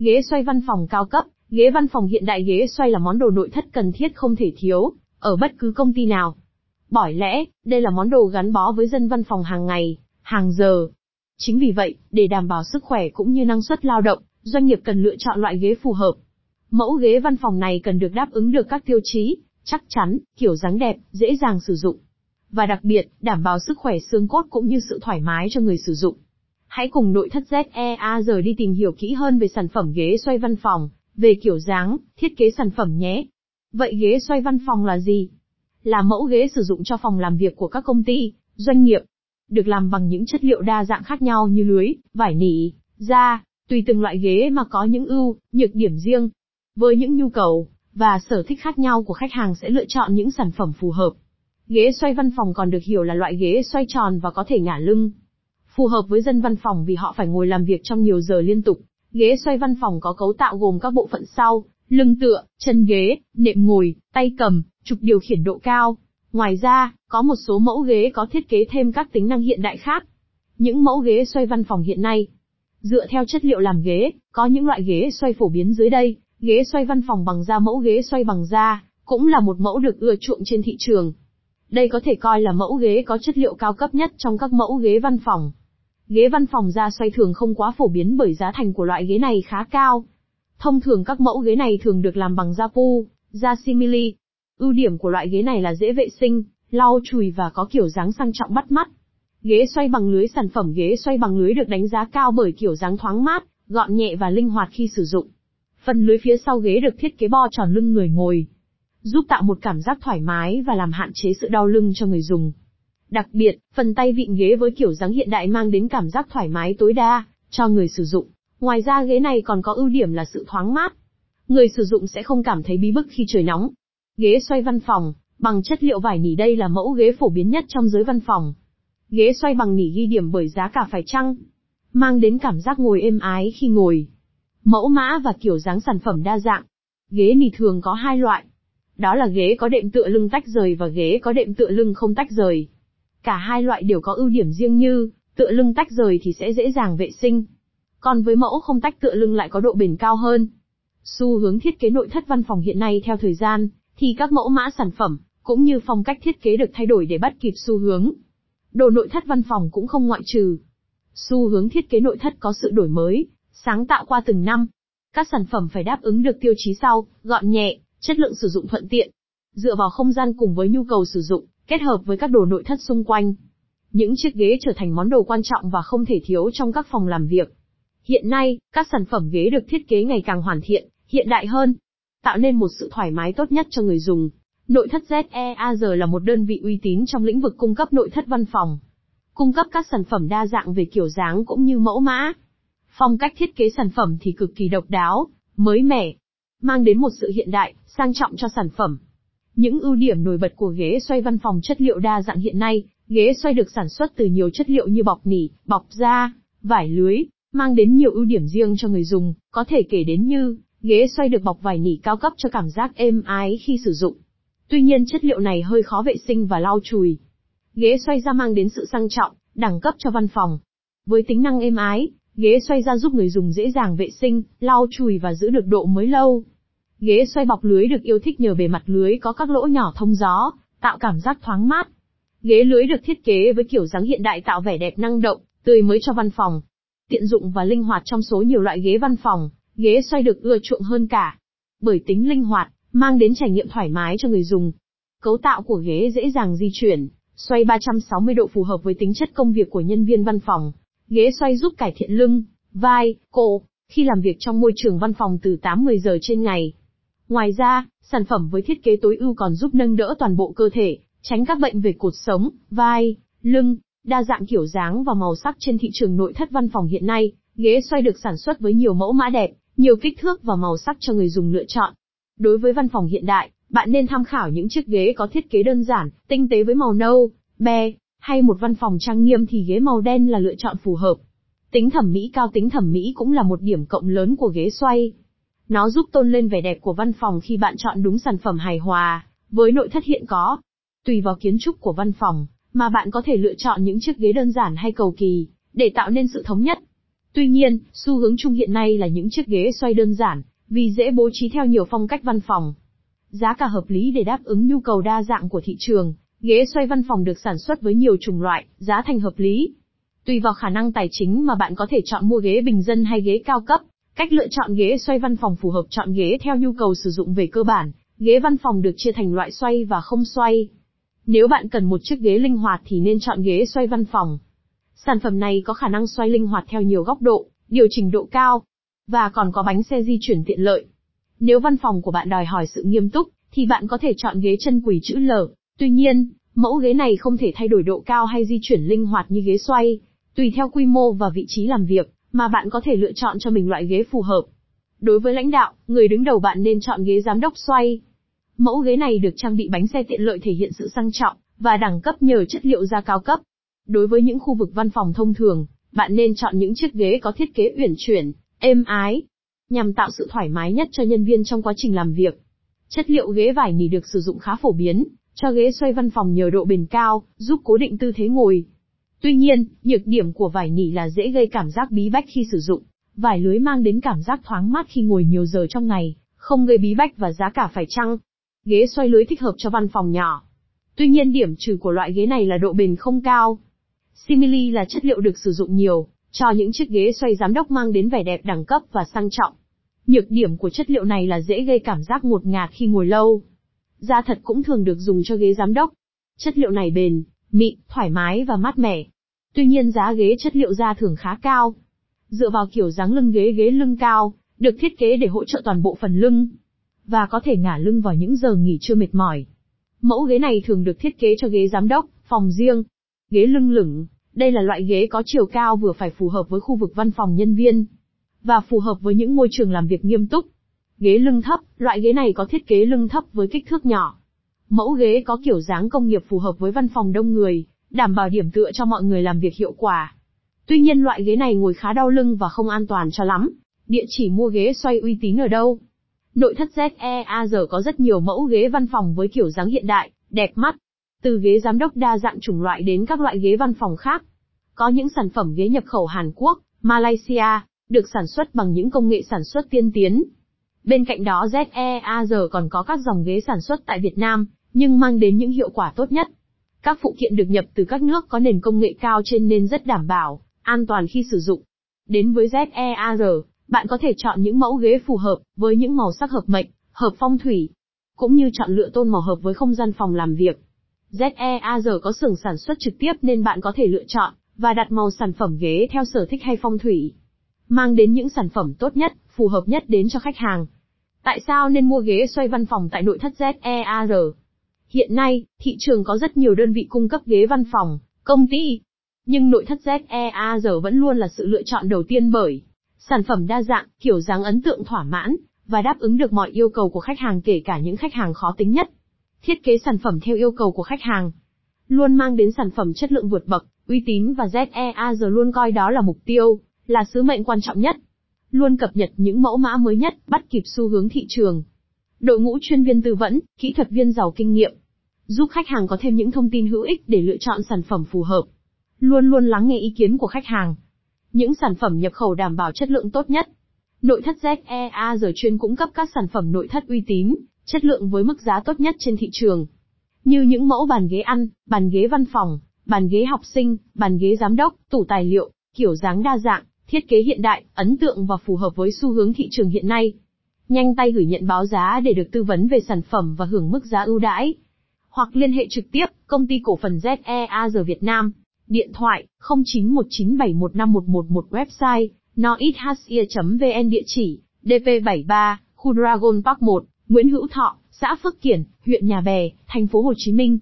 Ghế xoay văn phòng cao cấp, ghế văn phòng hiện đại ghế xoay là món đồ nội thất cần thiết không thể thiếu, ở bất cứ công ty nào. Bởi lẽ, đây là món đồ gắn bó với dân văn phòng hàng ngày, hàng giờ. Chính vì vậy, để đảm bảo sức khỏe cũng như năng suất lao động, doanh nghiệp cần lựa chọn loại ghế phù hợp. Mẫu ghế văn phòng này cần được đáp ứng được các tiêu chí, chắc chắn, kiểu dáng đẹp, dễ dàng sử dụng. Và đặc biệt, đảm bảo sức khỏe xương cốt cũng như sự thoải mái cho người sử dụng. Hãy cùng nội thất ZEA giờ đi tìm hiểu kỹ hơn về sản phẩm ghế xoay văn phòng, về kiểu dáng, thiết kế sản phẩm nhé. Vậy ghế xoay văn phòng là gì? Là mẫu ghế sử dụng cho phòng làm việc của các công ty, doanh nghiệp. Được làm bằng những chất liệu đa dạng khác nhau như lưới, vải nỉ, da, tùy từng loại ghế mà có những ưu, nhược điểm riêng. Với những nhu cầu và sở thích khác nhau của khách hàng sẽ lựa chọn những sản phẩm phù hợp. Ghế xoay văn phòng còn được hiểu là loại ghế xoay tròn và có thể ngả lưng. Phù hợp với dân văn phòng vì họ phải ngồi làm việc trong nhiều giờ liên tục. Ghế xoay văn phòng có cấu tạo gồm các bộ phận sau, lưng tựa, chân ghế, nệm ngồi, tay cầm, trục điều khiển độ cao. Ngoài ra, có một số mẫu ghế có thiết kế thêm các tính năng hiện đại khác. Những mẫu ghế xoay văn phòng hiện nay, dựa theo chất liệu làm ghế, có những loại ghế xoay phổ biến dưới đây, ghế xoay văn phòng bằng da mẫu ghế xoay bằng da, cũng là một mẫu được ưa chuộng trên thị trường. Đây có thể coi là mẫu ghế có chất liệu cao cấp nhất trong các mẫu ghế văn phòng. Ghế văn phòng da xoay thường không quá phổ biến bởi giá thành của loại ghế này khá cao. Thông thường các mẫu ghế này thường được làm bằng da pu, da simili. Ưu điểm của loại ghế này là dễ vệ sinh, lau chùi và có kiểu dáng sang trọng bắt mắt. Ghế xoay bằng lưới sản phẩm ghế xoay bằng lưới được đánh giá cao bởi kiểu dáng thoáng mát, gọn nhẹ và linh hoạt khi sử dụng. Phần lưới phía sau ghế được thiết kế bo tròn lưng người ngồi, giúp tạo một cảm giác thoải mái và làm hạn chế sự đau lưng cho người dùng. Đặc biệt, phần tay vịn ghế với kiểu dáng hiện đại mang đến cảm giác thoải mái tối đa cho người sử dụng. Ngoài ra ghế này còn có ưu điểm là sự thoáng mát. Người sử dụng sẽ không cảm thấy bí bức khi trời nóng. Ghế xoay văn phòng, bằng chất liệu vải nỉ đây là mẫu ghế phổ biến nhất trong giới văn phòng. Ghế xoay bằng nỉ ghi điểm bởi giá cả phải chăng, mang đến cảm giác ngồi êm ái khi ngồi. Mẫu mã và kiểu dáng sản phẩm đa dạng. Ghế nỉ thường có hai loại. Đó là ghế có đệm tựa lưng tách rời và ghế có đệm tựa lưng không tách rời. Cả hai loại đều có ưu điểm riêng như, tựa lưng tách rời thì sẽ dễ dàng vệ sinh. Còn với mẫu không tách tựa lưng lại có độ bền cao hơn. Xu hướng thiết kế nội thất văn phòng hiện nay theo thời gian, thì các mẫu mã sản phẩm, cũng như phong cách thiết kế được thay đổi để bắt kịp xu hướng. Đồ nội thất văn phòng cũng không ngoại trừ. Xu hướng thiết kế nội thất có sự đổi mới, sáng tạo qua từng năm. Các sản phẩm phải đáp ứng được tiêu chí sau, gọn nhẹ, chất lượng sử dụng thuận tiện. Dựa vào không gian cùng với nhu cầu sử dụng, kết hợp với các đồ nội thất xung quanh. Những chiếc ghế trở thành món đồ quan trọng và không thể thiếu trong các phòng làm việc. Hiện nay, các sản phẩm ghế được thiết kế ngày càng hoàn thiện, hiện đại hơn, tạo nên một sự thoải mái tốt nhất cho người dùng. Nội thất ZEAG là một đơn vị uy tín trong lĩnh vực cung cấp nội thất văn phòng. Cung cấp các sản phẩm đa dạng về kiểu dáng cũng như mẫu mã. Phong cách thiết kế sản phẩm thì cực kỳ độc đáo, mới mẻ, mang đến một sự hiện đại, sang trọng cho sản phẩm. Những ưu điểm nổi bật của ghế xoay văn phòng chất liệu đa dạng hiện nay, ghế xoay được sản xuất từ nhiều chất liệu như bọc nỉ, bọc da, vải lưới, mang đến nhiều ưu điểm riêng cho người dùng, có thể kể đến như, ghế xoay được bọc vải nỉ cao cấp cho cảm giác êm ái khi sử dụng. Tuy nhiên chất liệu này hơi khó vệ sinh và lau chùi. Ghế xoay ra mang đến sự sang trọng, đẳng cấp cho văn phòng. Với tính năng êm ái, ghế xoay ra giúp người dùng dễ dàng vệ sinh, lau chùi và giữ được độ mới lâu. Ghế xoay bọc lưới được yêu thích nhờ bề mặt lưới có các lỗ nhỏ thông gió, tạo cảm giác thoáng mát. Ghế lưới được thiết kế với kiểu dáng hiện đại tạo vẻ đẹp năng động, tươi mới cho văn phòng. Tiện dụng và linh hoạt trong số nhiều loại ghế văn phòng, ghế xoay được ưa chuộng hơn cả. Bởi tính linh hoạt, mang đến trải nghiệm thoải mái cho người dùng. Cấu tạo của ghế dễ dàng di chuyển, xoay 360 độ phù hợp với tính chất công việc của nhân viên văn phòng. Ghế xoay giúp cải thiện lưng, vai, cổ, khi làm việc trong môi trường văn phòng từ 8-10 giờ trên ngày. Ngoài ra, sản phẩm với thiết kế tối ưu còn giúp nâng đỡ toàn bộ cơ thể, tránh các bệnh về cột sống, vai, lưng, đa dạng kiểu dáng và màu sắc trên thị trường nội thất văn phòng hiện nay, ghế xoay được sản xuất với nhiều mẫu mã đẹp, nhiều kích thước và màu sắc cho người dùng lựa chọn. Đối với văn phòng hiện đại, bạn nên tham khảo những chiếc ghế có thiết kế đơn giản, tinh tế với màu nâu, be, hay một văn phòng trang nghiêm thì ghế màu đen là lựa chọn phù hợp. Tính thẩm mỹ cao tính thẩm mỹ cũng là một điểm cộng lớn của ghế xoay. Nó giúp tôn lên vẻ đẹp của văn phòng khi bạn chọn đúng sản phẩm hài hòa, với nội thất hiện có. Tùy vào kiến trúc của văn phòng, mà bạn có thể lựa chọn những chiếc ghế đơn giản hay cầu kỳ, để tạo nên sự thống nhất. Tuy nhiên, xu hướng chung hiện nay là những chiếc ghế xoay đơn giản, vì dễ bố trí theo nhiều phong cách văn phòng. Giá cả hợp lý để đáp ứng nhu cầu đa dạng của thị trường, ghế xoay văn phòng được sản xuất với nhiều chủng loại, giá thành hợp lý. Tùy vào khả năng tài chính mà bạn có thể chọn mua ghế bình dân hay ghế cao cấp. Cách lựa chọn ghế xoay văn phòng phù hợp chọn ghế theo nhu cầu sử dụng về cơ bản. Ghế văn phòng được chia thành loại xoay và không xoay. Nếu bạn cần một chiếc ghế linh hoạt thì nên chọn ghế xoay văn phòng. Sản phẩm này có khả năng xoay linh hoạt theo nhiều góc độ, điều chỉnh độ cao, và còn có bánh xe di chuyển tiện lợi. Nếu văn phòng của bạn đòi hỏi sự nghiêm túc, thì bạn có thể chọn ghế chân quỳ chữ L. Tuy nhiên, mẫu ghế này không thể thay đổi độ cao hay di chuyển linh hoạt như ghế xoay. Tùy theo quy mô và vị trí làm việc, mà bạn có thể lựa chọn cho mình loại ghế phù hợp. Đối với lãnh đạo, người đứng đầu bạn nên chọn ghế giám đốc xoay. Mẫu ghế này được trang bị bánh xe tiện lợi thể hiện sự sang trọng và đẳng cấp nhờ chất liệu da cao cấp. Đối với những khu vực văn phòng thông thường, bạn nên chọn những chiếc ghế có thiết kế uyển chuyển, êm ái, nhằm tạo sự thoải mái nhất cho nhân viên trong quá trình làm việc. Chất liệu ghế vải nỉ được sử dụng khá phổ biến, cho ghế xoay văn phòng nhờ độ bền cao, giúp cố định tư thế ngồi. Tuy nhiên, nhược điểm của vải nỉ là dễ gây cảm giác bí bách khi sử dụng. Vải lưới mang đến cảm giác thoáng mát khi ngồi nhiều giờ trong ngày, không gây bí bách và giá cả phải chăng. Ghế xoay lưới thích hợp cho văn phòng nhỏ. Tuy nhiên điểm trừ của loại ghế này là độ bền không cao. Simili là chất liệu được sử dụng nhiều, cho những chiếc ghế xoay giám đốc mang đến vẻ đẹp đẳng cấp và sang trọng. Nhược điểm của chất liệu này là dễ gây cảm giác ngột ngạt khi ngồi lâu. Da thật cũng thường được dùng cho ghế giám đốc. Chất liệu này bền, mịn, thoải mái và mát mẻ. Tuy nhiên giá ghế chất liệu da thường khá cao. Dựa vào kiểu dáng lưng ghế ghế lưng cao, được thiết kế để hỗ trợ toàn bộ phần lưng. Và có thể ngả lưng vào những giờ nghỉ trưa mệt mỏi. Mẫu ghế này thường được thiết kế cho ghế giám đốc, phòng riêng. Ghế lưng lửng, đây là loại ghế có chiều cao vừa phải phù hợp với khu vực văn phòng nhân viên và phù hợp với những môi trường làm việc nghiêm túc. Ghế lưng thấp, loại ghế này có thiết kế lưng thấp với kích thước nhỏ. Mẫu ghế có kiểu dáng công nghiệp phù hợp với văn phòng đông người, đảm bảo điểm tựa cho mọi người làm việc hiệu quả. Tuy nhiên loại ghế này ngồi khá đau lưng và không an toàn cho lắm. Địa chỉ mua ghế xoay uy tín ở đâu? Nội thất ZEA có rất nhiều mẫu ghế văn phòng với kiểu dáng hiện đại, đẹp mắt. Từ ghế giám đốc đa dạng chủng loại đến các loại ghế văn phòng khác. Có những sản phẩm ghế nhập khẩu Hàn Quốc, Malaysia, được sản xuất bằng những công nghệ sản xuất tiên tiến. Bên cạnh đó ZEAZ còn có các dòng ghế sản xuất tại Việt Nam, nhưng mang đến những hiệu quả tốt nhất. Các phụ kiện được nhập từ các nước có nền công nghệ cao trên nên rất đảm bảo, an toàn khi sử dụng. Đến với ZEAR, bạn có thể chọn những mẫu ghế phù hợp, với những màu sắc hợp mệnh, hợp phong thủy, cũng như chọn lựa tôn màu hợp với không gian phòng làm việc. ZEAR có xưởng sản xuất trực tiếp nên bạn có thể lựa chọn và đặt màu sản phẩm ghế theo sở thích hay phong thủy. Mang đến những sản phẩm tốt nhất, phù hợp nhất đến cho khách hàng. Tại sao nên mua ghế xoay văn phòng tại nội thất ZEAR? Hiện nay, thị trường có rất nhiều đơn vị cung cấp ghế văn phòng, công ty. Nhưng nội thất ZEAR vẫn luôn là sự lựa chọn đầu tiên bởi sản phẩm đa dạng, kiểu dáng ấn tượng thỏa mãn, và đáp ứng được mọi yêu cầu của khách hàng kể cả những khách hàng khó tính nhất. Thiết kế sản phẩm theo yêu cầu của khách hàng. Luôn mang đến sản phẩm chất lượng vượt bậc, uy tín và ZEAR luôn coi đó là mục tiêu, là sứ mệnh quan trọng nhất. Luôn cập nhật những mẫu mã mới nhất, bắt kịp xu hướng thị trường. Đội ngũ chuyên viên tư vấn, kỹ thuật viên giàu kinh nghiệm, giúp khách hàng có thêm những thông tin hữu ích để lựa chọn sản phẩm phù hợp. Luôn luôn lắng nghe ý kiến của khách hàng. Những sản phẩm nhập khẩu đảm bảo chất lượng tốt nhất. Nội thất ZEA giờ chuyên cung cấp các sản phẩm nội thất uy tín, chất lượng với mức giá tốt nhất trên thị trường. Như những mẫu bàn ghế ăn, bàn ghế văn phòng, bàn ghế học sinh, bàn ghế giám đốc, tủ tài liệu, kiểu dáng đa dạng, thiết kế hiện đại, ấn tượng và phù hợp với xu hướng thị trường hiện nay. Nhanh tay gửi nhận báo giá để được tư vấn về sản phẩm và hưởng mức giá ưu đãi. Hoặc liên hệ trực tiếp, công ty cổ phần ZEAG Việt Nam. Điện thoại 0919715111 website noithsia.vn địa chỉ DP73, khu Dragon Park 1, Nguyễn Hữu Thọ, xã Phước Kiển, huyện Nhà Bè, thành phố Hồ Chí Minh.